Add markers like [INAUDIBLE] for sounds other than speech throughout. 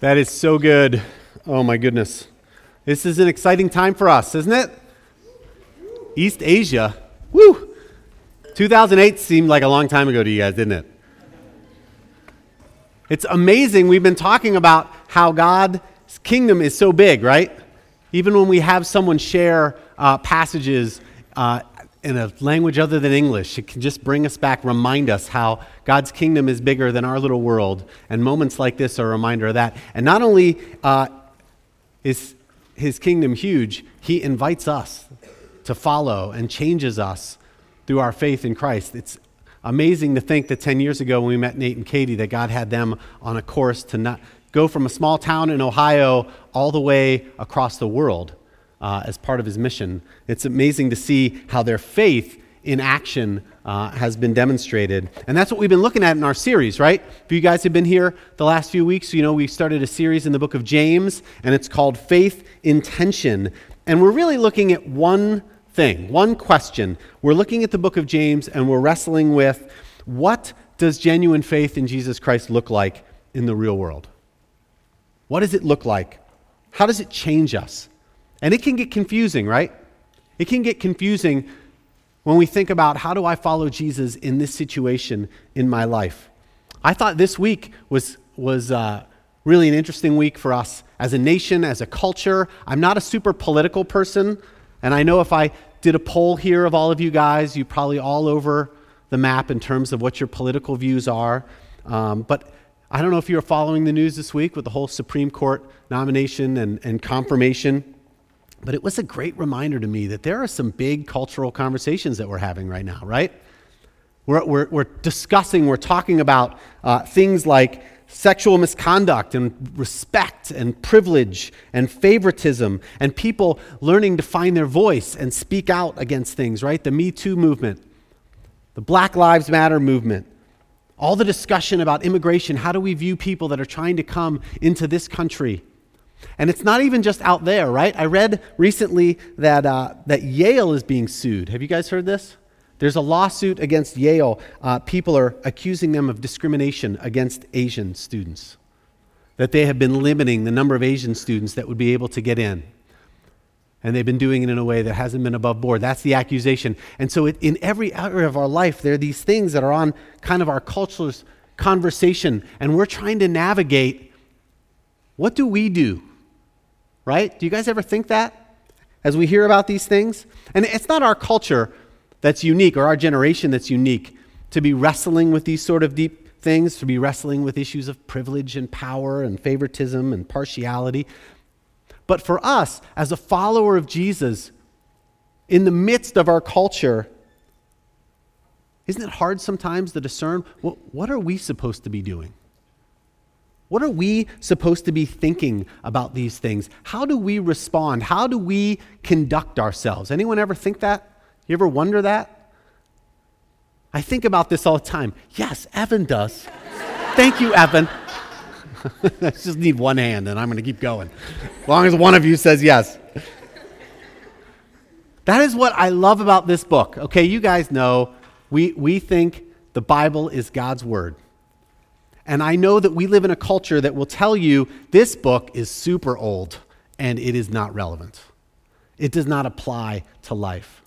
That is so good. Oh my goodness. This is an exciting time for us, isn't it? East Asia. Woo! 2008 seemed like a long time ago to you guys, didn't it? It's amazing. We've been talking about how God's kingdom is so big, right? Even when we have someone share uh, passages uh, in a language other than English, it can just bring us back, remind us how God's kingdom is bigger than our little world. And moments like this are a reminder of that. And not only uh, is his kingdom huge, he invites us to follow and changes us through our faith in Christ. It's amazing to think that 10 years ago when we met Nate and Katie, that God had them on a course to not go from a small town in Ohio all the way across the world uh, as part of his mission. It's amazing to see how their faith in action uh, has been demonstrated. And that's what we've been looking at in our series, right? If you guys have been here the last few weeks, you know we started a series in the book of James, and it's called Faith in Tension. And we're really looking at one thing, one question. We're looking at the book of James, and we're wrestling with what does genuine faith in Jesus Christ look like in the real world? What does it look like? How does it change us? And it can get confusing, right? It can get confusing when we think about how do I follow Jesus in this situation in my life. I thought this week was, was uh, really an interesting week for us as a nation, as a culture. I'm not a super political person, and I know if I did a poll here of all of you guys, you probably all over the map in terms of what your political views are. Um, but I don't know if you're following the news this week with the whole Supreme Court nomination and, and confirmation. But it was a great reminder to me that there are some big cultural conversations that we're having right now, right? We're, we're, we're discussing, we're talking about uh, things like sexual misconduct and respect and privilege and favoritism and people learning to find their voice and speak out against things, right? The Me Too movement, the Black Lives Matter movement, all the discussion about immigration. How do we view people that are trying to come into this country? And it's not even just out there, right? I read recently that, uh, that Yale is being sued. Have you guys heard this? There's a lawsuit against Yale. Uh, people are accusing them of discrimination against Asian students, that they have been limiting the number of Asian students that would be able to get in. And they've been doing it in a way that hasn't been above board. That's the accusation. And so, it, in every area of our life, there are these things that are on kind of our culture's conversation, and we're trying to navigate what do we do right? Do you guys ever think that as we hear about these things? And it's not our culture that's unique or our generation that's unique to be wrestling with these sort of deep things, to be wrestling with issues of privilege and power and favoritism and partiality. But for us, as a follower of Jesus, in the midst of our culture, isn't it hard sometimes to discern well, what are we supposed to be doing? What are we supposed to be thinking about these things? How do we respond? How do we conduct ourselves? Anyone ever think that? You ever wonder that? I think about this all the time. Yes, Evan does. Thank you, Evan. [LAUGHS] I just need one hand and I'm going to keep going. As long as one of you says yes. That is what I love about this book. Okay, you guys know we, we think the Bible is God's Word. And I know that we live in a culture that will tell you this book is super old and it is not relevant. It does not apply to life.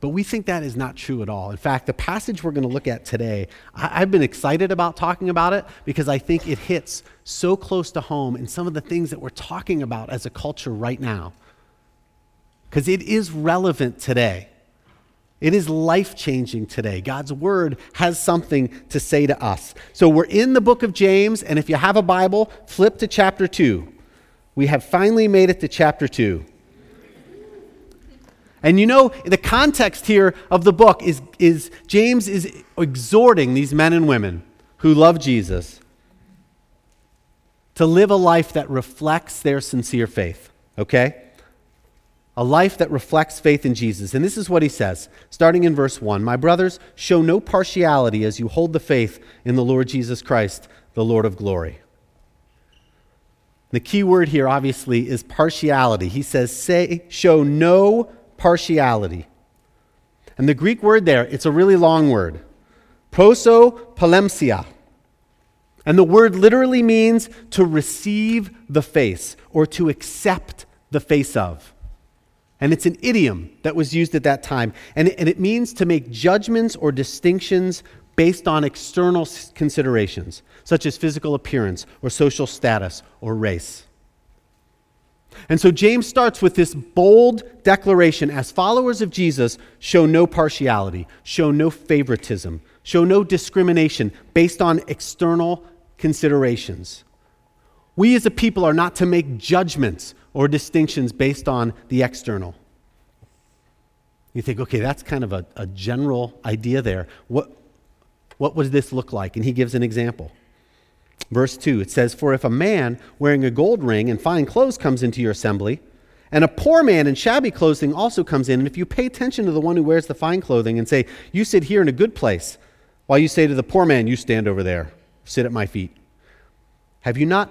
But we think that is not true at all. In fact, the passage we're going to look at today, I, have been excited about talking about it because I think it hits so close to home in some of the things that we're talking about as a culture right now. Because it is relevant today. It is life changing today. God's word has something to say to us. So we're in the book of James, and if you have a Bible, flip to chapter 2. We have finally made it to chapter 2. And you know, the context here of the book is, is James is exhorting these men and women who love Jesus to live a life that reflects their sincere faith, okay? A life that reflects faith in Jesus. And this is what he says, starting in verse 1 My brothers, show no partiality as you hold the faith in the Lord Jesus Christ, the Lord of glory. The key word here, obviously, is partiality. He says, say, show no partiality. And the Greek word there, it's a really long word. Prosopolempsia. And the word literally means to receive the face or to accept the face of. And it's an idiom that was used at that time. And it, and it means to make judgments or distinctions based on external considerations, such as physical appearance or social status or race. And so James starts with this bold declaration as followers of Jesus, show no partiality, show no favoritism, show no discrimination based on external considerations. We as a people are not to make judgments or distinctions based on the external. You think, okay, that's kind of a, a general idea there. What, what would this look like? And he gives an example. Verse 2, it says, For if a man wearing a gold ring and fine clothes comes into your assembly, and a poor man in shabby clothing also comes in, and if you pay attention to the one who wears the fine clothing and say, You sit here in a good place, while you say to the poor man, You stand over there, sit at my feet, have you not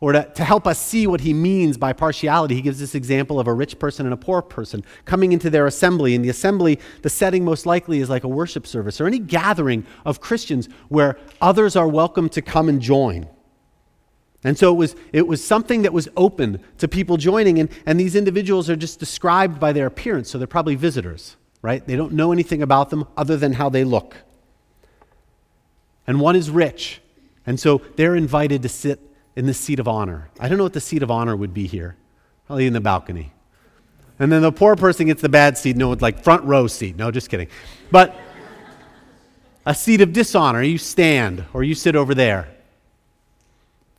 or to, to help us see what he means by partiality, he gives this example of a rich person and a poor person coming into their assembly. In the assembly, the setting most likely is like a worship service or any gathering of Christians where others are welcome to come and join. And so it was, it was something that was open to people joining, and, and these individuals are just described by their appearance, so they're probably visitors, right? They don't know anything about them other than how they look. And one is rich, and so they're invited to sit in the seat of honor. I don't know what the seat of honor would be here, probably in the balcony. And then the poor person gets the bad seat, no, it's like front row seat. No, just kidding. But a seat of dishonor, you stand or you sit over there.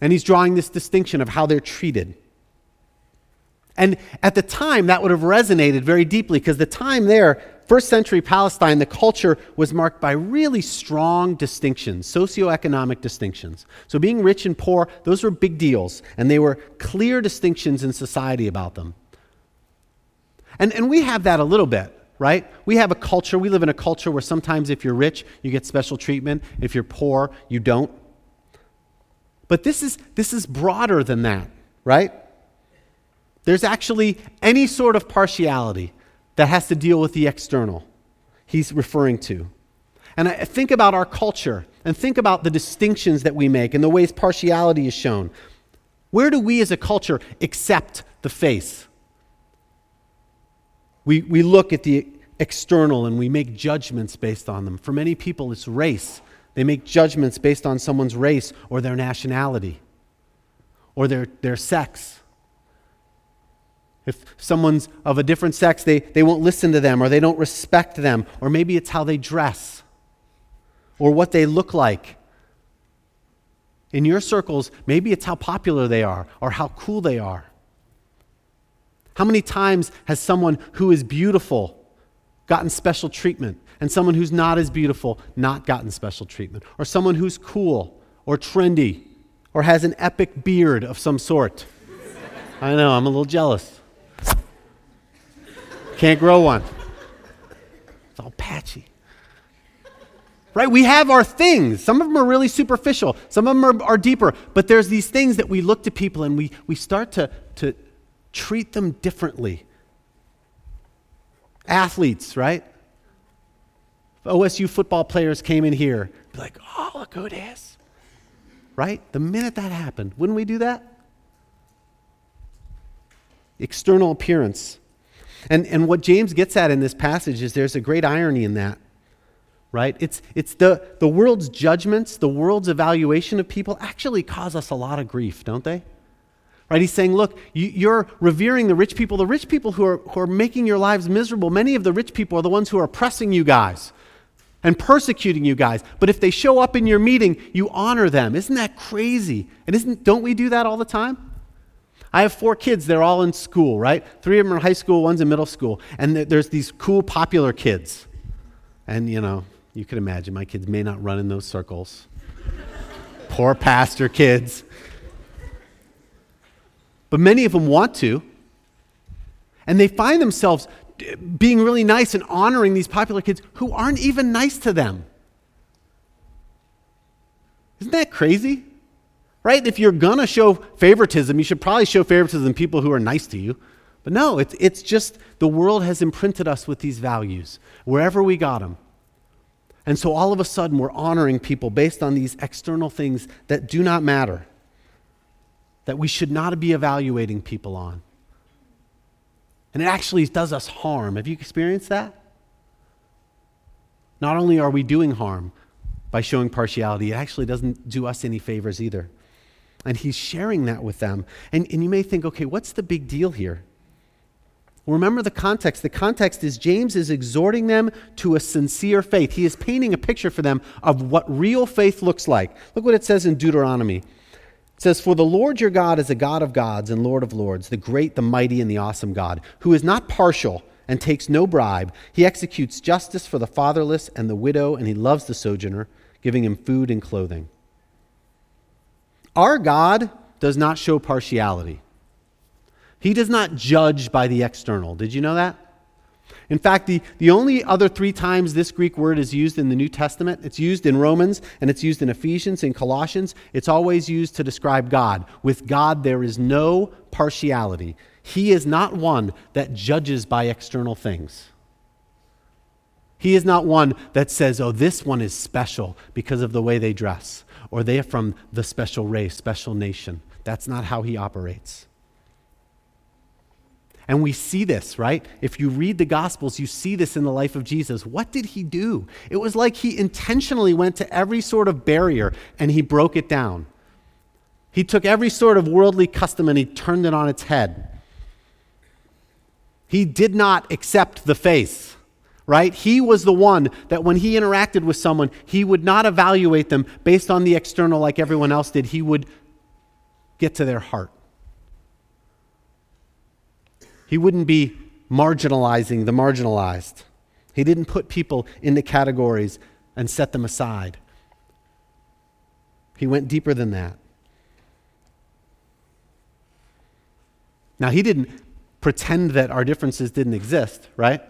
And he's drawing this distinction of how they're treated. And at the time, that would have resonated very deeply because the time there, first century Palestine, the culture was marked by really strong distinctions, socioeconomic distinctions. So being rich and poor, those were big deals, and they were clear distinctions in society about them. And, and we have that a little bit, right? We have a culture, we live in a culture where sometimes if you're rich, you get special treatment. If you're poor, you don't. But this is, this is broader than that, right? There's actually any sort of partiality that has to deal with the external he's referring to. And I think about our culture and think about the distinctions that we make and the ways partiality is shown. Where do we as a culture accept the face? We, we look at the external and we make judgments based on them. For many people, it's race. They make judgments based on someone's race or their nationality or their, their sex. If someone's of a different sex, they, they won't listen to them or they don't respect them, or maybe it's how they dress or what they look like. In your circles, maybe it's how popular they are or how cool they are. How many times has someone who is beautiful gotten special treatment? and someone who's not as beautiful not gotten special treatment, or someone who's cool or trendy or has an epic beard of some sort. I know, I'm a little jealous. Can't grow one. It's all patchy. Right? We have our things. Some of them are really superficial, some of them are, are deeper, but there's these things that we look to people and we, we start to, to treat them differently. Athletes, right? OSU football players came in here, be like, oh, look who it is. Right? The minute that happened, wouldn't we do that? External appearance. And, and what James gets at in this passage is there's a great irony in that. Right? It's, it's the, the world's judgments, the world's evaluation of people actually cause us a lot of grief, don't they? Right? He's saying, look, you, are revering the rich people, the rich people who are, who are making your lives miserable. Many of the rich people are the ones who are oppressing you guys and persecuting you guys. But if they show up in your meeting, you honor them. Isn't that crazy? And isn't, don't we do that all the time? I have four kids. They're all in school, right? Three of them are in high school, one's in middle school. And there's these cool, popular kids. And, you know, you can imagine my kids may not run in those circles. [LAUGHS] Poor pastor kids. but many of them want to. And they find themselves being really nice and honoring these popular kids who aren't even nice to them. Isn't that crazy? Right? If you're going to show favoritism, you should probably show favoritism to people who are nice to you. But no, it's, it's just the world has imprinted us with these values wherever we got them. And so all of a sudden, we're honoring people based on these external things that do not matter, that we should not be evaluating people on. And it actually does us harm. Have you experienced that? Not only are we doing harm by showing partiality, it actually doesn't do us any favors either. And he's sharing that with them. And, and you may think, okay, what's the big deal here? Remember the context. The context is James is exhorting them to a sincere faith. He is painting a picture for them of what real faith looks like. Look what it says in Deuteronomy. It says, For the Lord your God is a God of gods and Lord of lords, the great, the mighty, and the awesome God, who is not partial and takes no bribe. He executes justice for the fatherless and the widow, and he loves the sojourner, giving him food and clothing. Our God does not show partiality. He does not judge by the external. Did you know that? In fact, the, the only other three times this Greek word is used in the New Testament, it's used in Romans and it's used in Ephesians and Colossians. It's always used to describe God. With God, there is no partiality. He is not one that judges by external things. He is not one that says, oh, this one is special because of the way they dress, or they are from the special race, special nation. That's not how he operates. And we see this, right? If you read the Gospels, you see this in the life of Jesus. What did he do? It was like he intentionally went to every sort of barrier and he broke it down. He took every sort of worldly custom and he turned it on its head. He did not accept the face, right? He was the one that when he interacted with someone, he would not evaluate them based on the external like everyone else did. He would get to their heart. He wouldn't be marginalizing the marginalized. He didn't put people into categories and set them aside. He went deeper than that. Now, he didn't pretend that our differences didn't exist, right?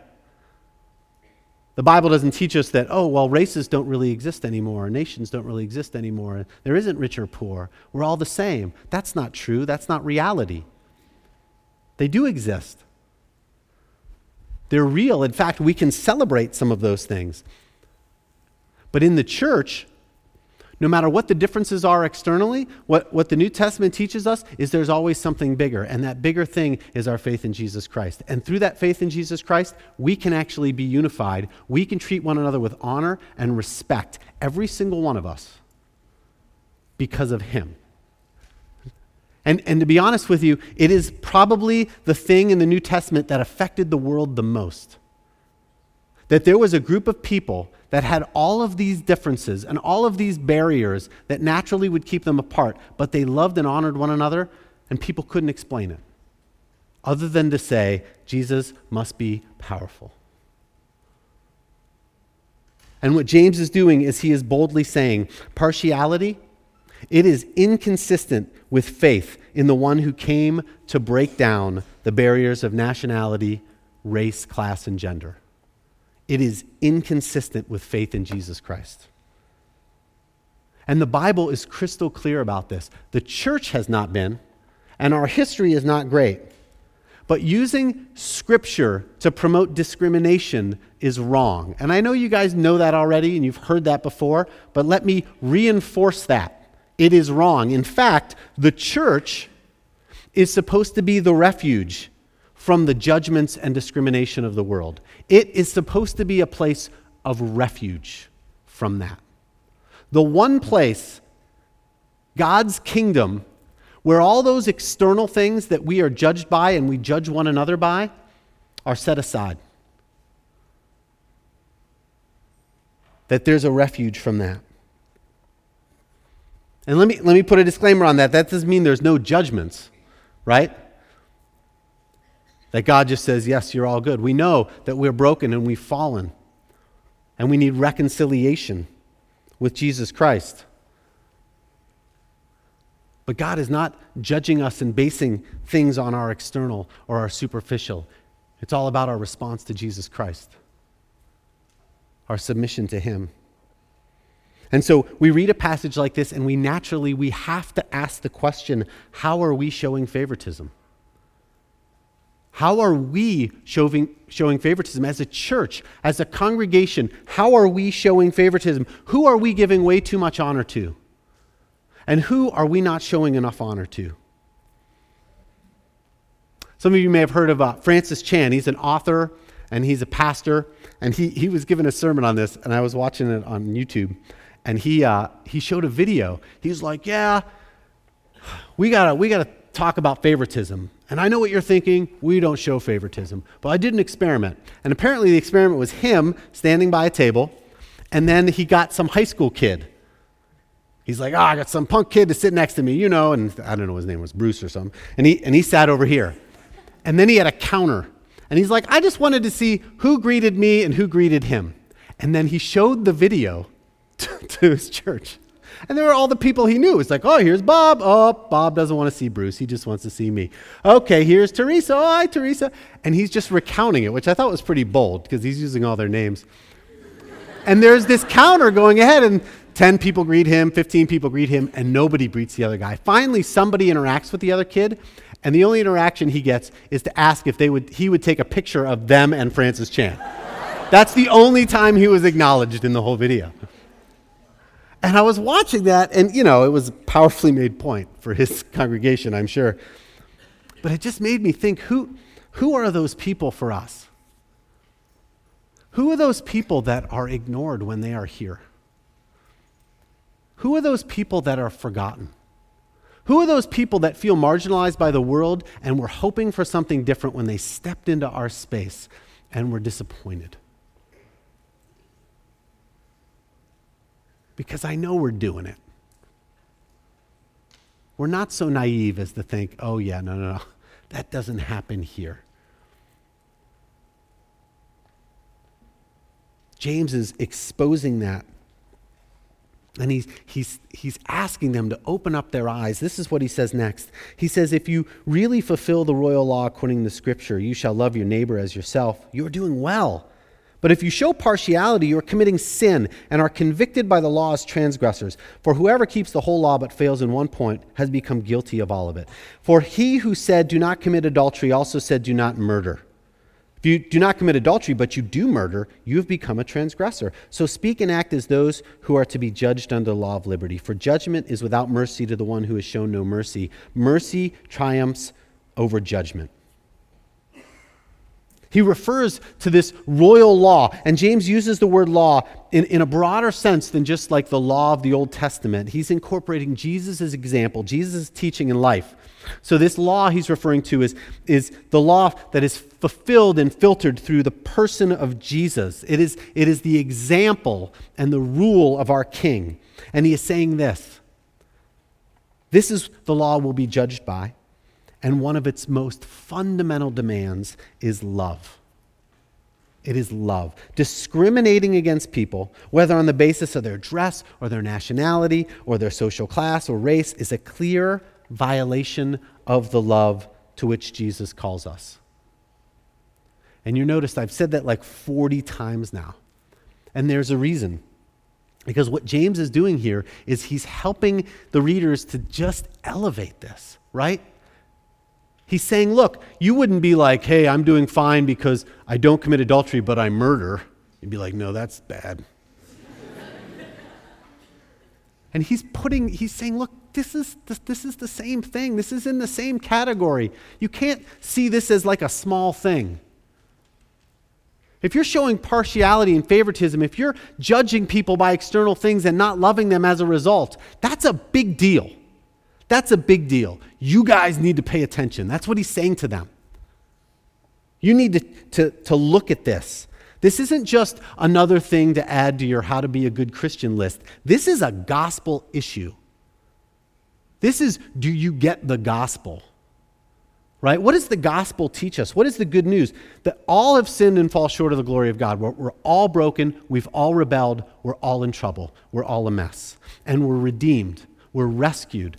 The Bible doesn't teach us that, oh, well, races don't really exist anymore, nations don't really exist anymore, there isn't rich or poor. We're all the same. That's not true. That's not reality. They do exist. They're real. In fact, we can celebrate some of those things. But in the church, no matter what the differences are externally, what, what the New Testament teaches us is there's always something bigger. And that bigger thing is our faith in Jesus Christ. And through that faith in Jesus Christ, we can actually be unified. We can treat one another with honor and respect, every single one of us, because of Him. And, and to be honest with you, it is probably the thing in the New Testament that affected the world the most. That there was a group of people that had all of these differences and all of these barriers that naturally would keep them apart, but they loved and honored one another, and people couldn't explain it other than to say, Jesus must be powerful. And what James is doing is he is boldly saying, partiality it is inconsistent with faith in the one who came to break down the barriers of nationality, race, class, and gender. It is inconsistent with faith in Jesus Christ. And the Bible is crystal clear about this. The church has not been, and our history is not great. But using scripture to promote discrimination is wrong. And I know you guys know that already and you've heard that before, but let me reinforce that. It is wrong. In fact, the church is supposed to be the refuge from the judgments and discrimination of the world. It is supposed to be a place of refuge from that. The one place, God's kingdom, where all those external things that we are judged by and we judge one another by are set aside. That there's a refuge from that. And let me, let me put a disclaimer on that. That doesn't mean there's no judgments, right? That God just says, yes, you're all good. We know that we're broken and we've fallen, and we need reconciliation with Jesus Christ. But God is not judging us and basing things on our external or our superficial. It's all about our response to Jesus Christ, our submission to Him. And so we read a passage like this and we naturally we have to ask the question, how are we showing favoritism? How are we showing, showing favoritism as a church, as a congregation? How are we showing favoritism? Who are we giving way too much honor to? And who are we not showing enough honor to? Some of you may have heard of uh, Francis Chan. He's an author and he's a pastor. And he, he was given a sermon on this, and I was watching it on YouTube and he, uh, he showed a video. He's like, Yeah, we gotta, we gotta talk about favoritism. And I know what you're thinking. We don't show favoritism. But I did an experiment. And apparently, the experiment was him standing by a table, and then he got some high school kid. He's like, Oh, I got some punk kid to sit next to me, you know. And I don't know, his name was Bruce or something. And he, and he sat over here. And then he had a counter. And he's like, I just wanted to see who greeted me and who greeted him. And then he showed the video [LAUGHS] to his church. And there were all the people he knew. It's like, oh, here's Bob. Oh, Bob doesn't want to see Bruce. He just wants to see me. Okay, here's Teresa. Oh, hi, Teresa. And he's just recounting it, which I thought was pretty bold because he's using all their names. and there's this counter going ahead, and 10 people greet him, 15 people greet him, and nobody greets the other guy. Finally, somebody interacts with the other kid, and the only interaction he gets is to ask if they would, he would take a picture of them and Francis Chan. That's the only time he was acknowledged in the whole video. And I was watching that, and you know, it was a powerfully made point for his [LAUGHS] congregation, I'm sure. But it just made me think who, who are those people for us? Who are those people that are ignored when they are here? Who are those people that are forgotten? Who are those people that feel marginalized by the world and were hoping for something different when they stepped into our space and were disappointed? Because I know we're doing it. We're not so naive as to think, oh, yeah, no, no, no, [LAUGHS] that doesn't happen here. James is exposing that. And he's, he's, he's asking them to open up their eyes. This is what he says next. He says, If you really fulfill the royal law according to Scripture, you shall love your neighbor as yourself, you are doing well. But if you show partiality, you are committing sin and are convicted by the law as transgressors. For whoever keeps the whole law but fails in one point has become guilty of all of it. For he who said, Do not commit adultery, also said, Do not murder. If you do not commit adultery, but you do murder, you have become a transgressor. So speak and act as those who are to be judged under the law of liberty. For judgment is without mercy to the one who has shown no mercy. Mercy triumphs over judgment. He refers to this royal law, and James uses the word law in, in a broader sense than just like the law of the Old Testament. He's incorporating Jesus' example, Jesus' teaching in life. So, this law he's referring to is, is the law that is fulfilled and filtered through the person of Jesus. It is, it is the example and the rule of our King. And he is saying this this is the law we'll be judged by. And one of its most fundamental demands is love. It is love. Discriminating against people, whether on the basis of their dress or their nationality or their social class or race, is a clear violation of the love to which Jesus calls us. And you notice I've said that like 40 times now. And there's a reason. Because what James is doing here is he's helping the readers to just elevate this, right? He's saying, look, you wouldn't be like, hey, I'm doing fine because I don't commit adultery, but I murder. You'd be like, no, that's bad. [LAUGHS] and he's putting, he's saying, look, this is, this, this is the same thing. This is in the same category. You can't see this as like a small thing. If you're showing partiality and favoritism, if you're judging people by external things and not loving them as a result, that's a big deal. That's a big deal. You guys need to pay attention. That's what he's saying to them. You need to, to, to look at this. This isn't just another thing to add to your how to be a good Christian list. This is a gospel issue. This is do you get the gospel? Right? What does the gospel teach us? What is the good news? That all have sinned and fall short of the glory of God. We're, we're all broken. We've all rebelled. We're all in trouble. We're all a mess. And we're redeemed. We're rescued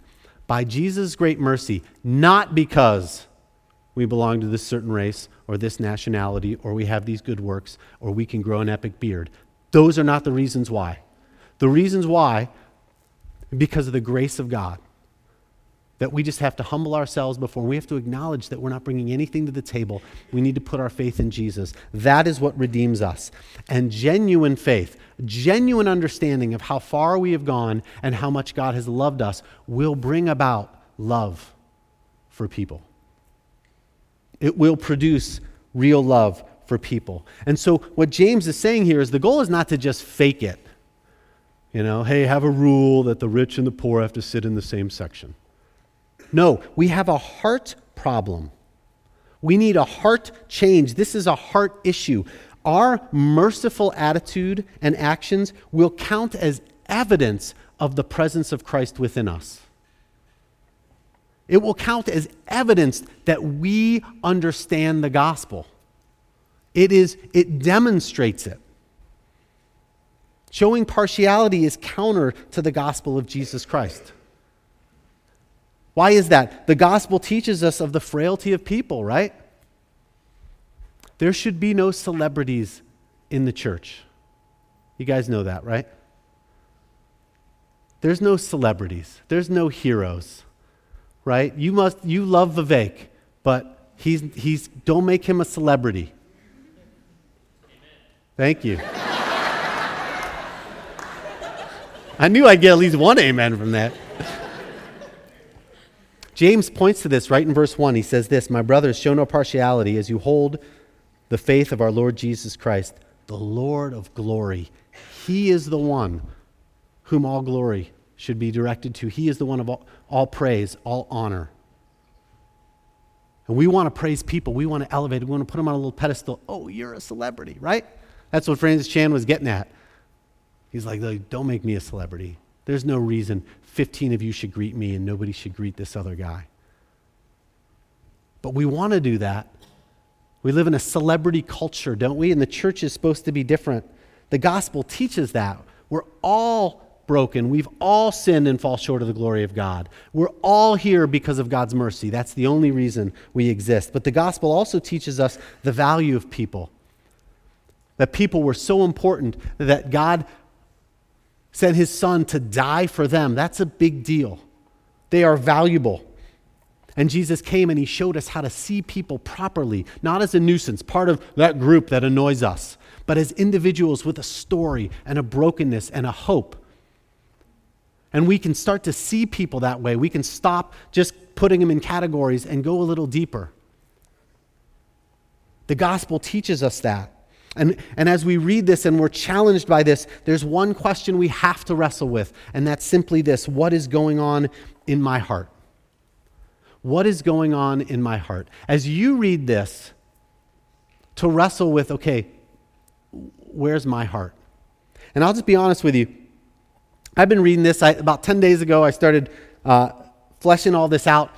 by Jesus' great mercy, not because we belong to this certain race or this nationality or we have these good works or we can grow an epic beard. Those are not the reasons why. The reasons why, because of the grace of God that we just have to humble ourselves before. We have to acknowledge that we're not bringing anything to the table. We need to put our faith in Jesus. That is what redeems us. And genuine faith, genuine understanding of how far we have gone and how much God has loved us will bring about love for people. It will produce real love for people. And so, what James is saying here is the goal is not to just fake it. You know, hey, have a rule that the rich and the poor have to sit in the same section. No, we have a heart problem. We need a heart change. This is a heart issue. Our merciful attitude and actions will count as evidence of the presence of Christ within us. It will count as evidence that we understand the gospel. It is it demonstrates it. Showing partiality is counter to the gospel of Jesus Christ. Why is that? The gospel teaches us of the frailty of people, right? There should be no celebrities in the church. You guys know that, right? There's no celebrities. There's no heroes. Right? You must you love Vivek, but he's he's don't make him a celebrity. Thank you. [LAUGHS] I knew I'd get at least one amen from that. James points to this right in verse 1. He says this My brothers, show no partiality as you hold the faith of our Lord Jesus Christ, the Lord of glory. He is the one whom all glory should be directed to. He is the one of all, all praise, all honor. And we want to praise people. We want to elevate. We want to put them on a little pedestal. Oh, you're a celebrity, right? That's what Francis Chan was getting at. He's like, don't make me a celebrity. There's no reason 15 of you should greet me and nobody should greet this other guy. But we want to do that. We live in a celebrity culture, don't we? And the church is supposed to be different. The gospel teaches that. We're all broken. We've all sinned and fall short of the glory of God. We're all here because of God's mercy. That's the only reason we exist. But the gospel also teaches us the value of people. That people were so important that God sent his son to die for them. That's a big deal. They are valuable. And Jesus came and he showed us how to see people properly, not as a nuisance, part of that group that annoys us, but as individuals with a story and a brokenness and a hope. And we can start to see people that way. We can stop just putting them in categories and go a little deeper. The gospel teaches us that. And, and as we read this and we're challenged by this, there's one question we have to wrestle with, and that's simply this What is going on in my heart? What is going on in my heart? As you read this, to wrestle with, okay, where's my heart? And I'll just be honest with you. I've been reading this I, about 10 days ago. I started uh, fleshing all this out.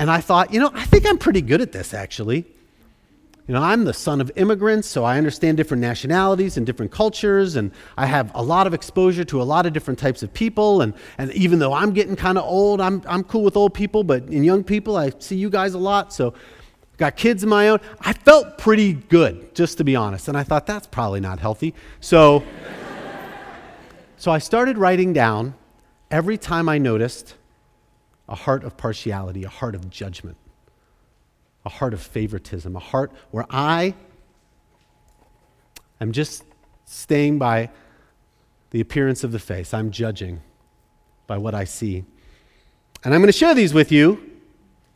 And I thought, you know, I think I'm pretty good at this actually. You know, I'm the son of immigrants, so I understand different nationalities and different cultures, and I have a lot of exposure to a lot of different types of people. And, and even though I'm getting kind of old, I'm, I'm cool with old people, but in young people, I see you guys a lot. So, got kids of my own. I felt pretty good, just to be honest. And I thought, that's probably not healthy. So, so I started writing down every time I noticed a heart of partiality, a heart of judgment a heart of favoritism, a heart where I am just staying by the appearance of the face. I'm judging by what I see. And I'm going to share these with you.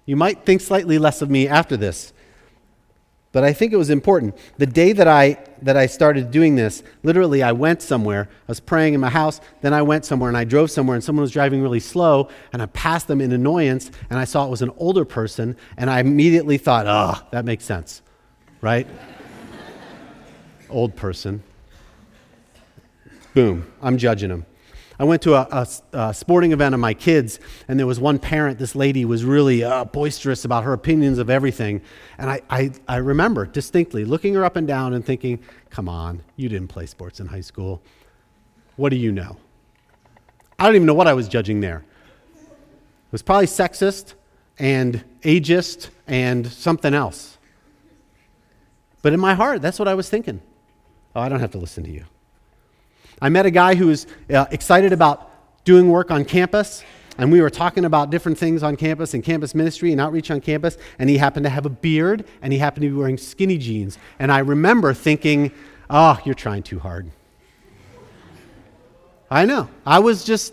You might think slightly less of me after this. But I think it was important. The day that I, that I started doing this, literally, I went somewhere. I was praying in my house. Then I went somewhere and I drove somewhere and someone was driving really slow. And I passed them in annoyance and I saw it was an older person. And I immediately thought, oh, that makes sense, right? [LAUGHS] Old person. Boom, I'm judging them. I went to a, a, a, sporting event of my kids, and there was one parent, this lady was really uh, boisterous about her opinions of everything. And I, I, I remember distinctly looking her up and down and thinking, come on, you didn't play sports in high school. What do you know? I don't even know what I was judging there. It was probably sexist and ageist and something else. But in my heart, that's what I was thinking. Oh, I don't have to listen to you. I met a guy who was uh, excited about doing work on campus, and we were talking about different things on campus and campus ministry and outreach on campus, and he happened to have a beard and he happened to be wearing skinny jeans. And I remember thinking, oh, you're trying too hard. I know. I was just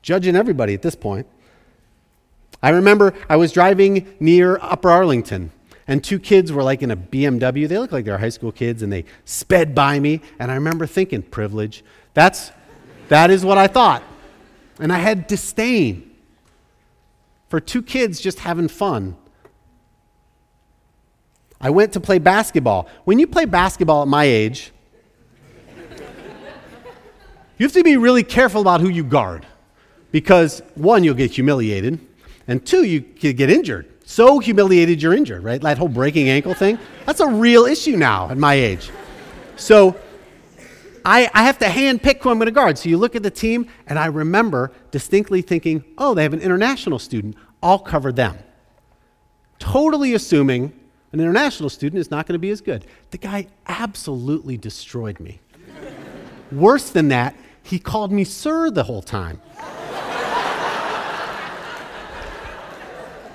judging everybody at this point. I remember I was driving near Upper Arlington, and two kids were like in a BMW. They looked like they were high school kids, and they sped by me. And I remember thinking, privilege. That's, that is what I thought. And I had disdain for two kids just having fun. I went to play basketball. When you play basketball at my age, you have to be really careful about who you guard because one, you'll get humiliated, and two, you could get injured. So humiliated you're injured, right? That whole breaking ankle thing. That's a real issue now at my age. So I, I have to hand pick who I'm going to guard. So you look at the team, and I remember distinctly thinking, oh, they have an international student. I'll cover them. Totally assuming an international student is not going to be as good. The guy absolutely destroyed me. Worse than that, he called me sir the whole time.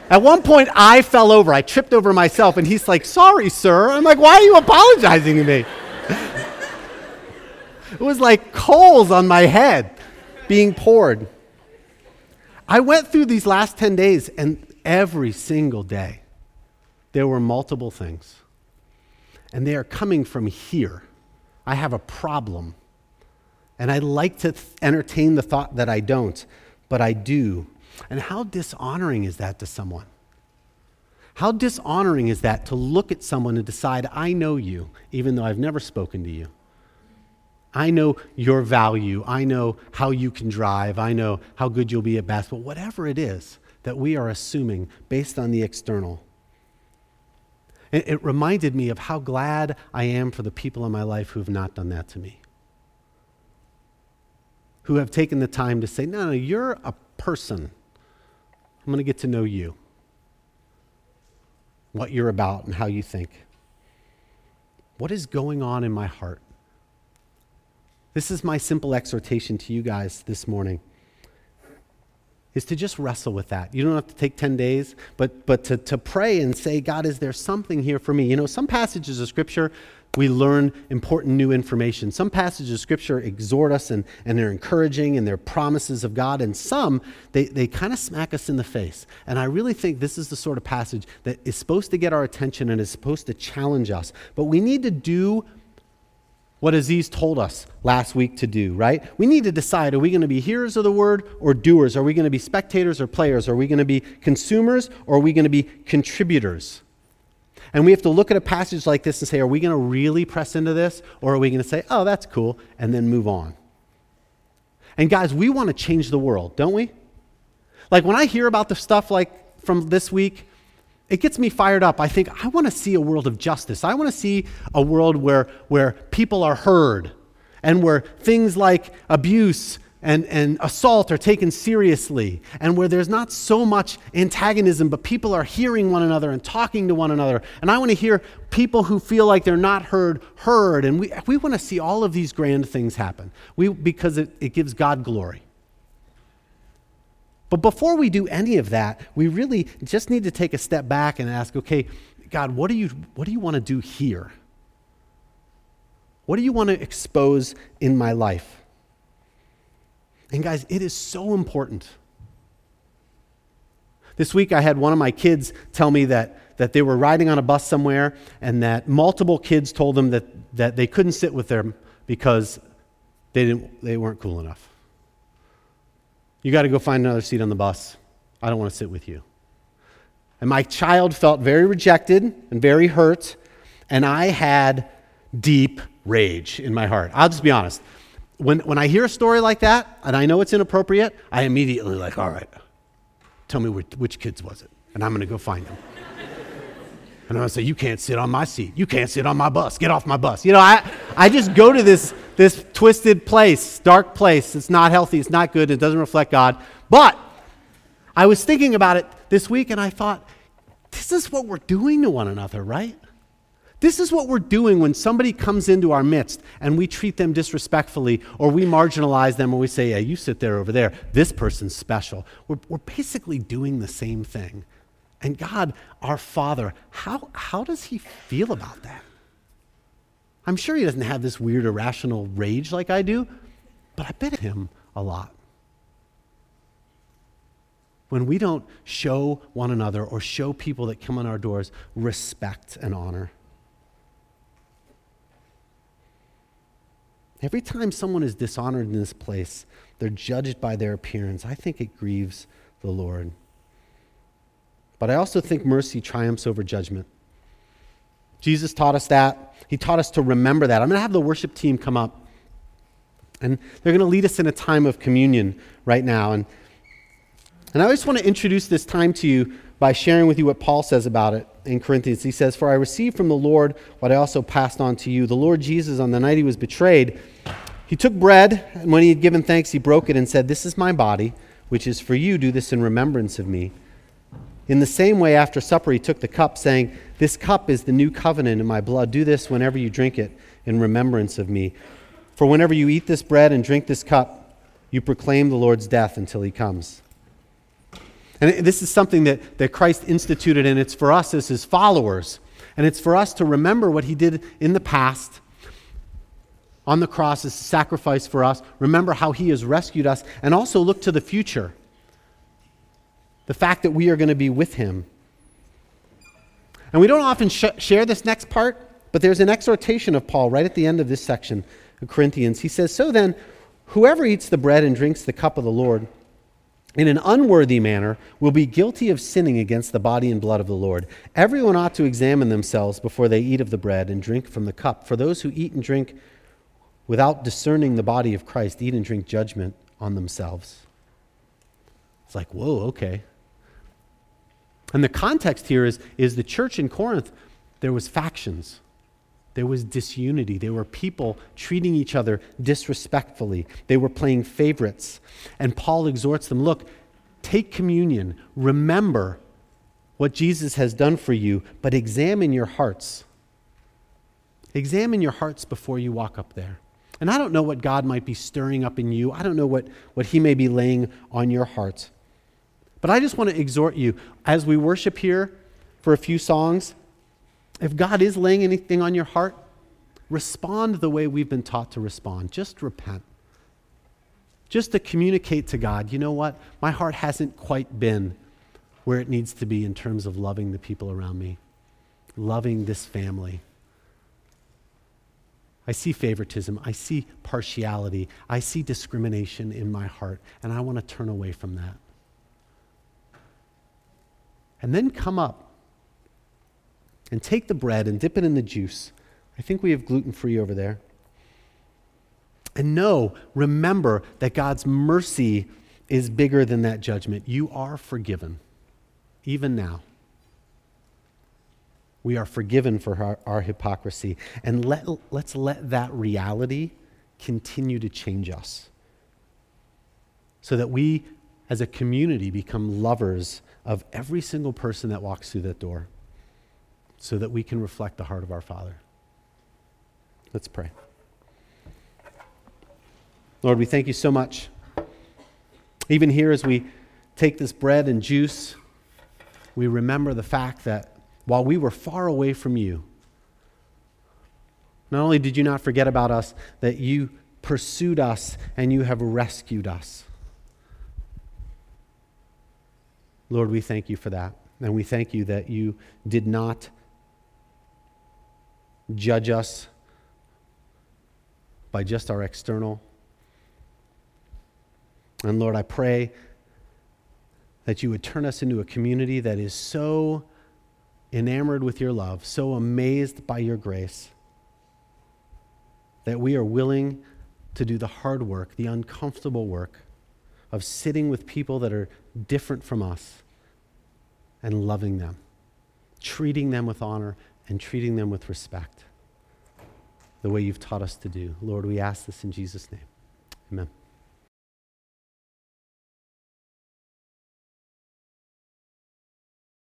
At one point, I fell over. I tripped over myself, and he's like, Sorry, sir. I'm like, Why are you apologizing to me? it was like coals on my head being poured. I went through these last 10 days, and every single day, there were multiple things. And they are coming from here. I have a problem. And I like to th- entertain the thought that I don't, but I do. And how dishonoring is that to someone? How dishonoring is that to look at someone and decide, I know you, even though I've never spoken to you? I know your value. I know how you can drive. I know how good you'll be at basketball. Whatever it is that we are assuming based on the external. It, it reminded me of how glad I am for the people in my life who have not done that to me who have taken the time to say, no, no, you're a person. I'm going to get to know you, what you're about, and how you think. What is going on in my heart? This is my simple exhortation to you guys this morning is to just wrestle with that. You don't have to take 10 days, but, but to, to pray and say, God, is there something here for me? You know, some passages of Scripture, we learn important new information. Some passages of Scripture exhort us and, and they're encouraging and they're promises of God, and some, they, they kind of smack us in the face. And I really think this is the sort of passage that is supposed to get our attention and is supposed to challenge us. But we need to do what Aziz told us last week to do, right? We need to decide are we going to be hearers of the word or doers? Are we going to be spectators or players? Are we going to be consumers or are we going to be contributors? And we have to look at a passage like this and say, are we going to really press into this or are we going to say, oh, that's cool, and then move on? And guys, we want to change the world, don't we? Like when I hear about the stuff like from this week, it gets me fired up. I think I want to see a world of justice. I want to see a world where, where people are heard and where things like abuse and, and assault are taken seriously and where there's not so much antagonism, but people are hearing one another and talking to one another. And I want to hear people who feel like they're not heard, heard. And we, we want to see all of these grand things happen we, because it, it gives God glory. But before we do any of that, we really just need to take a step back and ask, okay, God, what do you, what do you want to do here? What do you want to expose in my life? And guys, it is so important. This week I had one of my kids tell me that, that they were riding on a bus somewhere and that multiple kids told them that, that they couldn't sit with them because they, didn't, they weren't cool enough. You got to go find another seat on the bus. I don't want to sit with you. And my child felt very rejected and very hurt, and I had deep rage in my heart. I'll just be honest. When, when I hear a story like that, and I know it's inappropriate, I immediately like, all right, tell me which, which kids was it, and I'm going to go find them. And I'm gonna say, You can't sit on my seat. You can't sit on my bus. Get off my bus. You know, I, I just go to this, this twisted place, dark place. It's not healthy. It's not good. It doesn't reflect God. But I was thinking about it this week and I thought, this is what we're doing to one another, right? This is what we're doing when somebody comes into our midst and we treat them disrespectfully or we marginalize them or we say, yeah, you sit there over there. This person's special. We're, we're basically doing the same thing. And God, our Father, how, how does He feel about that? I'm sure He doesn't have this weird irrational rage like I do, but I bet Him a lot. When we don't show one another or show people that come on our doors respect and honor. Every time someone is dishonored in this place, they're judged by their appearance. I think it grieves the Lord. But I also think mercy triumphs over judgment. Jesus taught us that. He taught us to remember that. I'm going to have the worship team come up, and they're going to lead us in a time of communion right now. And, and I just want to introduce this time to you by sharing with you what Paul says about it in Corinthians. He says, For I received from the Lord what I also passed on to you. The Lord Jesus, on the night he was betrayed, he took bread, and when he had given thanks, he broke it and said, This is my body, which is for you. Do this in remembrance of me. In the same way, after supper, he took the cup, saying, This cup is the new covenant in my blood. Do this whenever you drink it in remembrance of me. For whenever you eat this bread and drink this cup, you proclaim the Lord's death until he comes. And this is something that, that Christ instituted, and it's for us as his followers. And it's for us to remember what he did in the past on the cross as a sacrifice for us, remember how he has rescued us, and also look to the future. The fact that we are going to be with him. And we don't often sh- share this next part, but there's an exhortation of Paul right at the end of this section of Corinthians. He says, So then, whoever eats the bread and drinks the cup of the Lord, in an unworthy manner will be guilty of sinning against the body and blood of the Lord. Everyone ought to examine themselves before they eat of the bread and drink from the cup. For those who eat and drink without discerning the body of Christ eat and drink judgment on themselves. It's like, whoa, okay. And the context here is, is the church in Corinth, there was factions. There was disunity. There were people treating each other disrespectfully. They were playing favorites. And Paul exhorts them look, take communion. Remember what Jesus has done for you, but examine your hearts. Examine your hearts before you walk up there. And I don't know what God might be stirring up in you, I don't know what, what He may be laying on your heart. But I just want to exhort you as we worship here for a few songs if God is laying anything on your heart, respond the way we've been taught to respond. Just repent. Just to communicate to God, you know what? My heart hasn't quite been where it needs to be in terms of loving the people around me, loving this family. I see favoritism. I see partiality. I see discrimination in my heart, and I want to turn away from that. And then come up and take the bread and dip it in the juice. I think we have gluten free over there. And know, remember that God's mercy is bigger than that judgment. You are forgiven, even now. We are forgiven for our, our hypocrisy. And let, let's let that reality continue to change us so that we, as a community, become lovers of every single person that walks through that door so that we can reflect the heart of our Father. Let's pray. Lord, we thank you so much. Even here, as we take this bread and juice, we remember the fact that while we were far away from you, not only did you not forget about us, that you pursued us and you have rescued us. Lord, we thank you for that. And we thank you that you did not judge us by just our external. And Lord, I pray that you would turn us into a community that is so enamored with your love, so amazed by your grace, that we are willing to do the hard work, the uncomfortable work of sitting with people that are different from us and loving them, treating them with honor, and treating them with respect the way you've taught us to do. Lord, we ask this in Jesus' name. Amen.